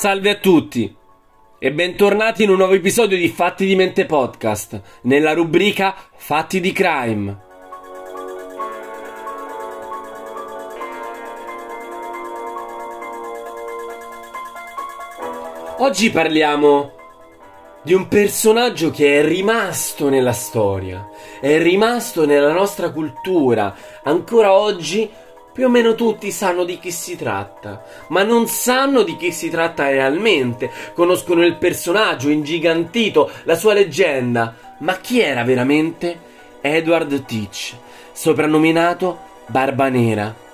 Salve a tutti e bentornati in un nuovo episodio di Fatti di Mente Podcast, nella rubrica Fatti di Crime. Oggi parliamo di un personaggio che è rimasto nella storia, è rimasto nella nostra cultura, ancora oggi più o meno tutti sanno di chi si tratta, ma non sanno di chi si tratta realmente. Conoscono il personaggio ingigantito, la sua leggenda, ma chi era veramente? Edward Teach, soprannominato Barba Nera.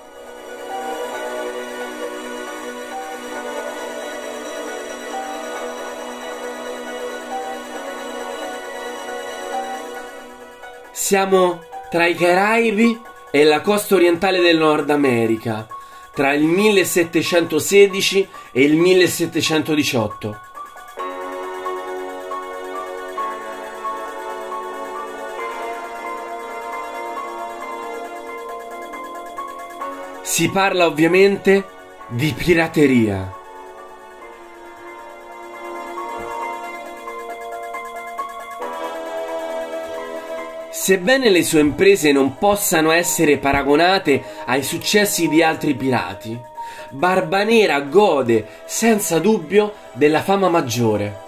Siamo tra i Caraibi e la costa orientale del Nord America, tra il 1716 e il 1718. Si parla ovviamente di pirateria. Sebbene le sue imprese non possano essere paragonate ai successi di altri pirati, Barbanera gode senza dubbio della fama maggiore.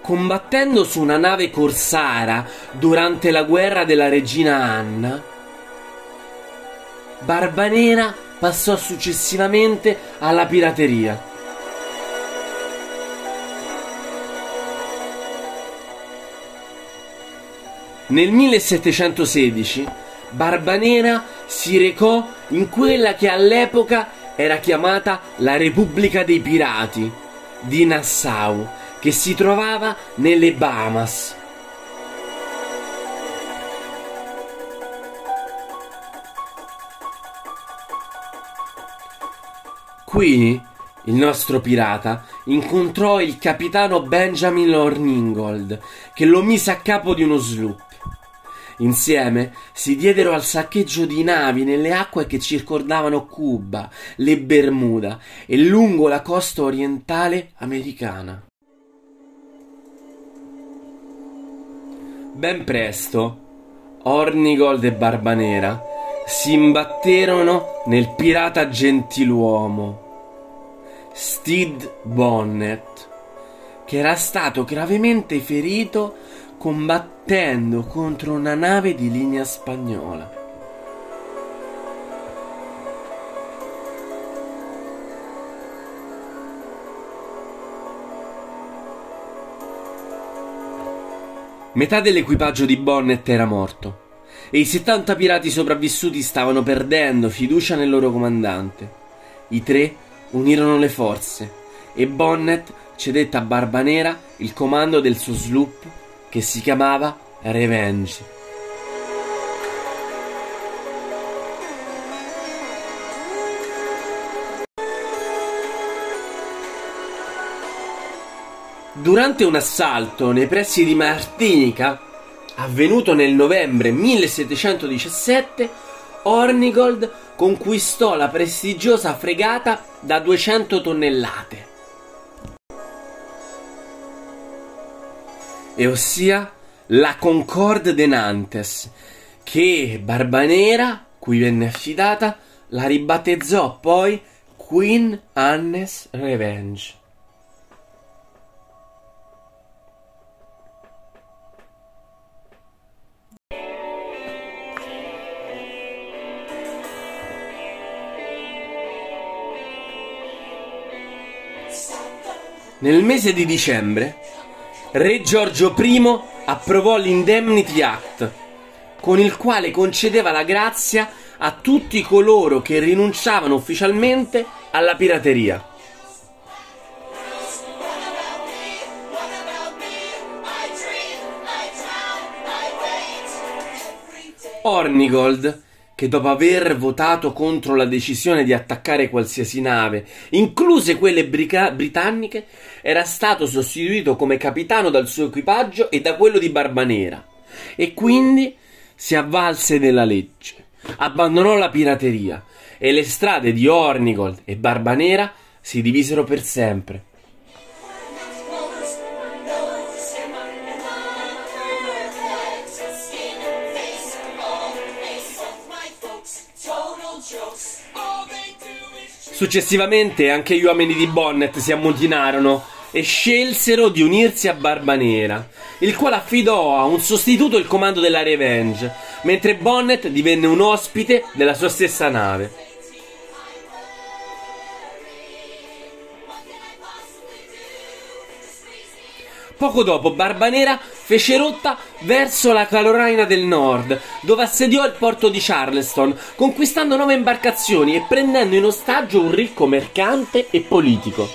Combattendo su una nave corsara durante la guerra della regina Anna, Barbanera passò successivamente alla pirateria. Nel 1716 Barbanera si recò in quella che all'epoca era chiamata la Repubblica dei Pirati di Nassau, che si trovava nelle Bahamas. Qui il nostro pirata incontrò il capitano Benjamin Lorningold, che lo mise a capo di uno sloop. Insieme si diedero al saccheggio di navi nelle acque che circondavano Cuba, le Bermuda e lungo la costa orientale americana. Ben presto, Hornigold e Barbanera si imbatterono nel pirata gentiluomo Steed Bonnet, che era stato gravemente ferito combattendo contro una nave di linea spagnola. Metà dell'equipaggio di Bonnet era morto e i 70 pirati sopravvissuti stavano perdendo fiducia nel loro comandante. I tre unirono le forze e Bonnet cedette a Barbanera il comando del suo sloop che si chiamava Revenge. Durante un assalto nei pressi di Martinica, avvenuto nel novembre 1717, Hornigold conquistò la prestigiosa fregata da 200 tonnellate. E ossia la Concorde de Nantes, che Barbanera, cui venne affidata, la ribattezzò poi Queen Anne's Revenge. Nel mese di dicembre Re Giorgio I approvò l'Indemnity Act, con il quale concedeva la grazia a tutti coloro che rinunciavano ufficialmente alla pirateria. Hornigold che dopo aver votato contro la decisione di attaccare qualsiasi nave, incluse quelle brica- britanniche, era stato sostituito come capitano dal suo equipaggio e da quello di Barbanera, e quindi si avvalse della legge. abbandonò la pirateria e le strade di Ornigold e Barbanera si divisero per sempre. Successivamente anche gli uomini di Bonnet si ammutinarono e scelsero di unirsi a Barbanera, il quale affidò a un sostituto il comando della Revenge, mentre Bonnet divenne un ospite della sua stessa nave. Poco dopo Barbanera fece rotta verso la Carolina del Nord, dove assediò il porto di Charleston, conquistando nuove imbarcazioni e prendendo in ostaggio un ricco mercante e politico.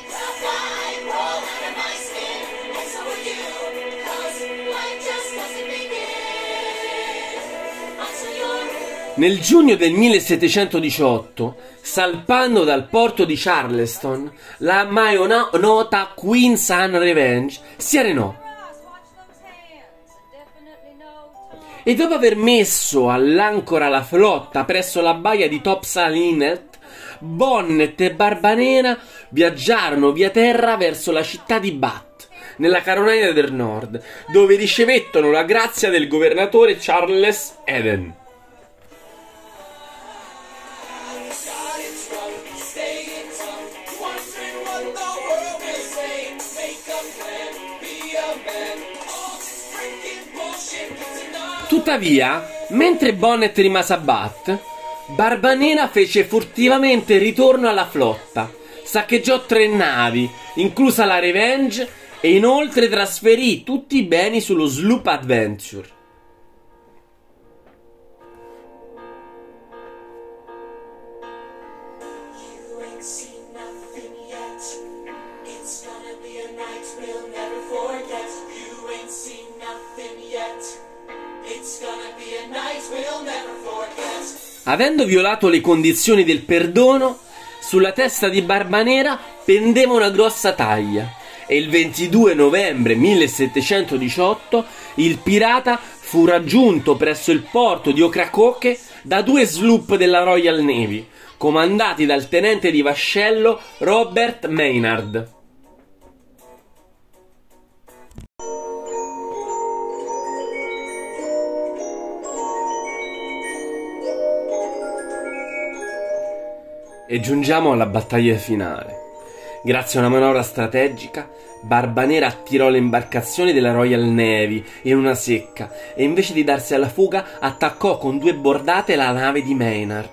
Nel giugno del 1718, salpando dal porto di Charleston, la mai nota Queen Sun Revenge si arenò. E dopo aver messo all'ancora la flotta presso la baia di Topsail Inlet, Bonnet e Barbanera viaggiarono via terra verso la città di Bath, nella Carolina del Nord, dove ricevettero la grazia del governatore Charles Eden. Tuttavia, mentre Bonnet rimase a Bath, Barbanera fece furtivamente ritorno alla flotta, saccheggiò tre navi, inclusa la Revenge, e inoltre trasferì tutti i beni sullo Sloop Adventure. Avendo violato le condizioni del perdono, sulla testa di Barbanera pendeva una grossa taglia e il 22 novembre 1718 il pirata fu raggiunto presso il porto di Ocracoke da due sloop della Royal Navy, comandati dal tenente di vascello Robert Maynard. E giungiamo alla battaglia finale. Grazie a una manovra strategica, Barbanera attirò le imbarcazioni della Royal Navy in una secca e invece di darsi alla fuga attaccò con due bordate la nave di Maynard.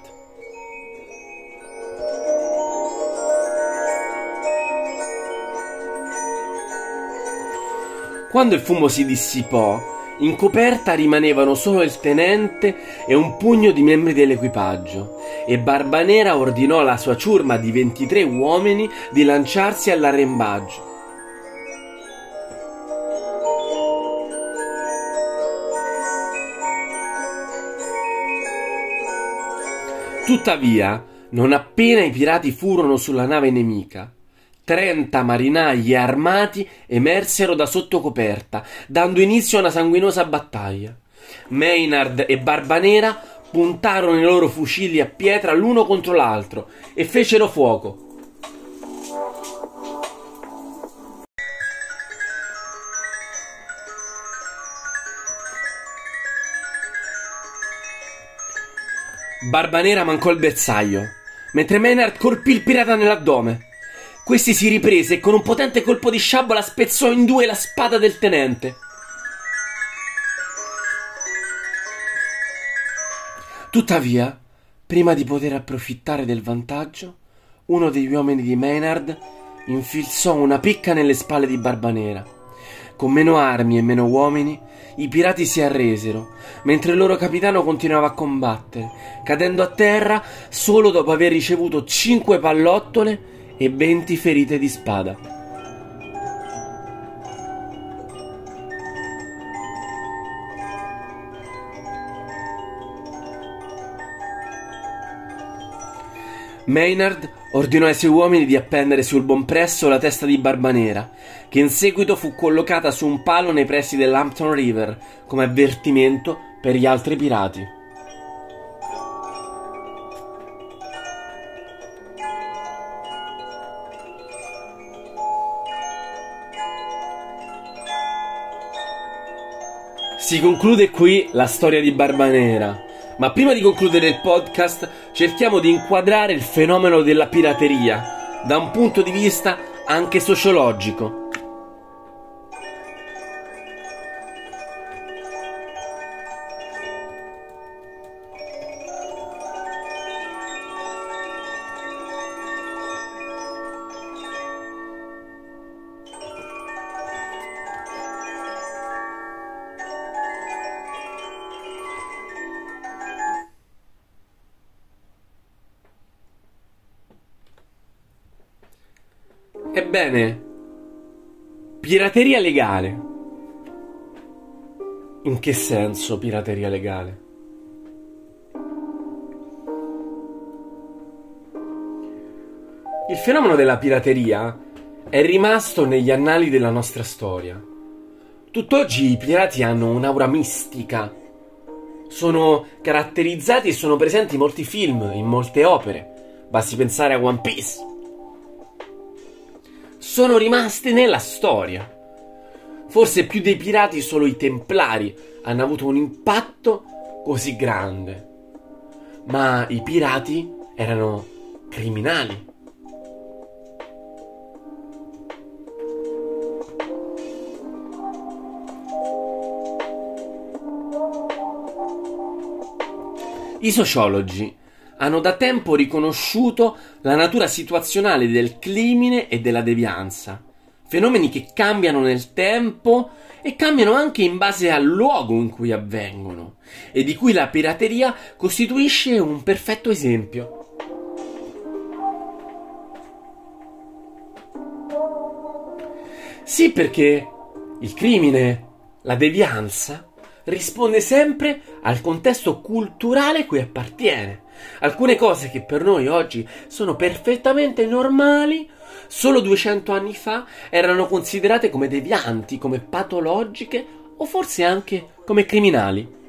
Quando il fumo si dissipò, in coperta rimanevano solo il tenente e un pugno di membri dell'equipaggio, e Barbanera ordinò alla sua ciurma di 23 uomini di lanciarsi all'arrembaggio. Tuttavia, non appena i pirati furono sulla nave nemica, Trenta marinai armati emersero da sotto coperta, dando inizio a una sanguinosa battaglia. Maynard e Barbanera puntarono i loro fucili a pietra l'uno contro l'altro e fecero fuoco. Barbanera mancò il bersaglio, mentre Maynard colpì il pirata nell'addome. Questi si riprese e con un potente colpo di sciabola spezzò in due la spada del tenente. Tuttavia, prima di poter approfittare del vantaggio, uno degli uomini di Maynard infilzò una picca nelle spalle di Barbanera. Con meno armi e meno uomini, i pirati si arresero, mentre il loro capitano continuava a combattere, cadendo a terra solo dopo aver ricevuto cinque pallottole e 20 ferite di spada. Maynard ordinò ai suoi uomini di appendere sul bompresso la testa di Barbanera, che in seguito fu collocata su un palo nei pressi dell'Hampton River come avvertimento per gli altri pirati. Si conclude qui la storia di Barbanera, ma prima di concludere il podcast, cerchiamo di inquadrare il fenomeno della pirateria da un punto di vista anche sociologico. Ebbene, pirateria legale. In che senso pirateria legale? Il fenomeno della pirateria è rimasto negli annali della nostra storia. Tutt'oggi i pirati hanno un'aura mistica. Sono caratterizzati e sono presenti in molti film, in molte opere. Basti pensare a One Piece sono rimasti nella storia. Forse più dei pirati solo i templari hanno avuto un impatto così grande. Ma i pirati erano criminali. I sociologi hanno da tempo riconosciuto la natura situazionale del crimine e della devianza, fenomeni che cambiano nel tempo e cambiano anche in base al luogo in cui avvengono, e di cui la pirateria costituisce un perfetto esempio. Sì, perché il crimine, la devianza, risponde sempre al contesto culturale cui appartiene. Alcune cose che per noi oggi sono perfettamente normali, solo 200 anni fa erano considerate come devianti, come patologiche o forse anche come criminali.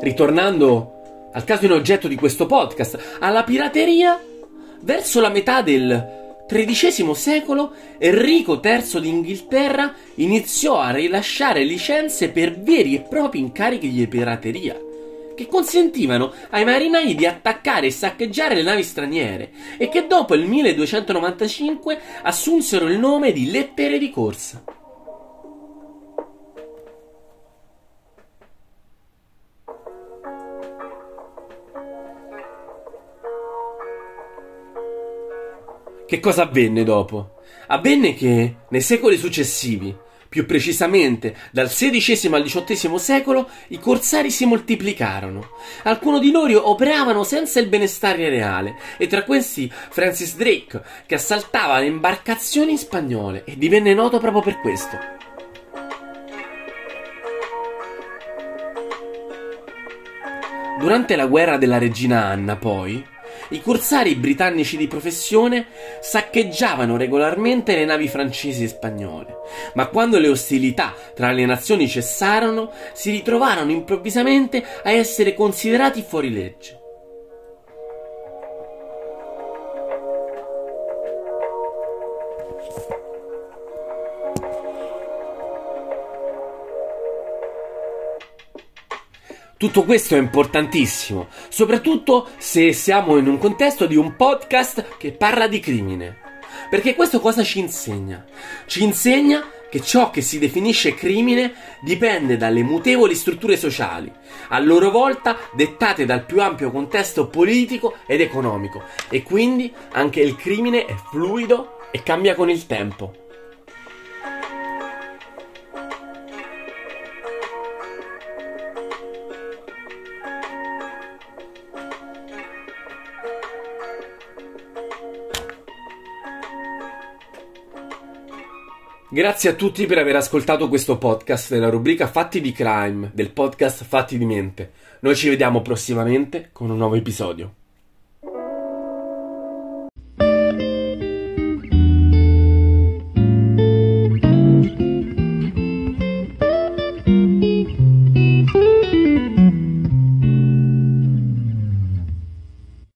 Ritornando al caso in oggetto di questo podcast, alla pirateria, verso la metà del XIII secolo Enrico III d'Inghilterra iniziò a rilasciare licenze per veri e propri incarichi di pirateria, che consentivano ai marinai di attaccare e saccheggiare le navi straniere e che dopo il 1295 assunsero il nome di lettere di corsa. Che cosa avvenne dopo? Avvenne che nei secoli successivi, più precisamente dal XVI al XVIII secolo, i corsari si moltiplicarono. Alcuni di loro operavano senza il benestare reale, e tra questi Francis Drake, che assaltava le imbarcazioni spagnole e divenne noto proprio per questo. Durante la guerra della regina Anna, poi, i corsari britannici di professione saccheggiavano regolarmente le navi francesi e spagnole, ma quando le ostilità tra le nazioni cessarono, si ritrovarono improvvisamente a essere considerati fuori legge. Tutto questo è importantissimo, soprattutto se siamo in un contesto di un podcast che parla di crimine. Perché questo cosa ci insegna? Ci insegna che ciò che si definisce crimine dipende dalle mutevoli strutture sociali, a loro volta dettate dal più ampio contesto politico ed economico, e quindi anche il crimine è fluido e cambia con il tempo. Grazie a tutti per aver ascoltato questo podcast della rubrica Fatti di Crime del podcast Fatti di Mente. Noi ci vediamo prossimamente con un nuovo episodio.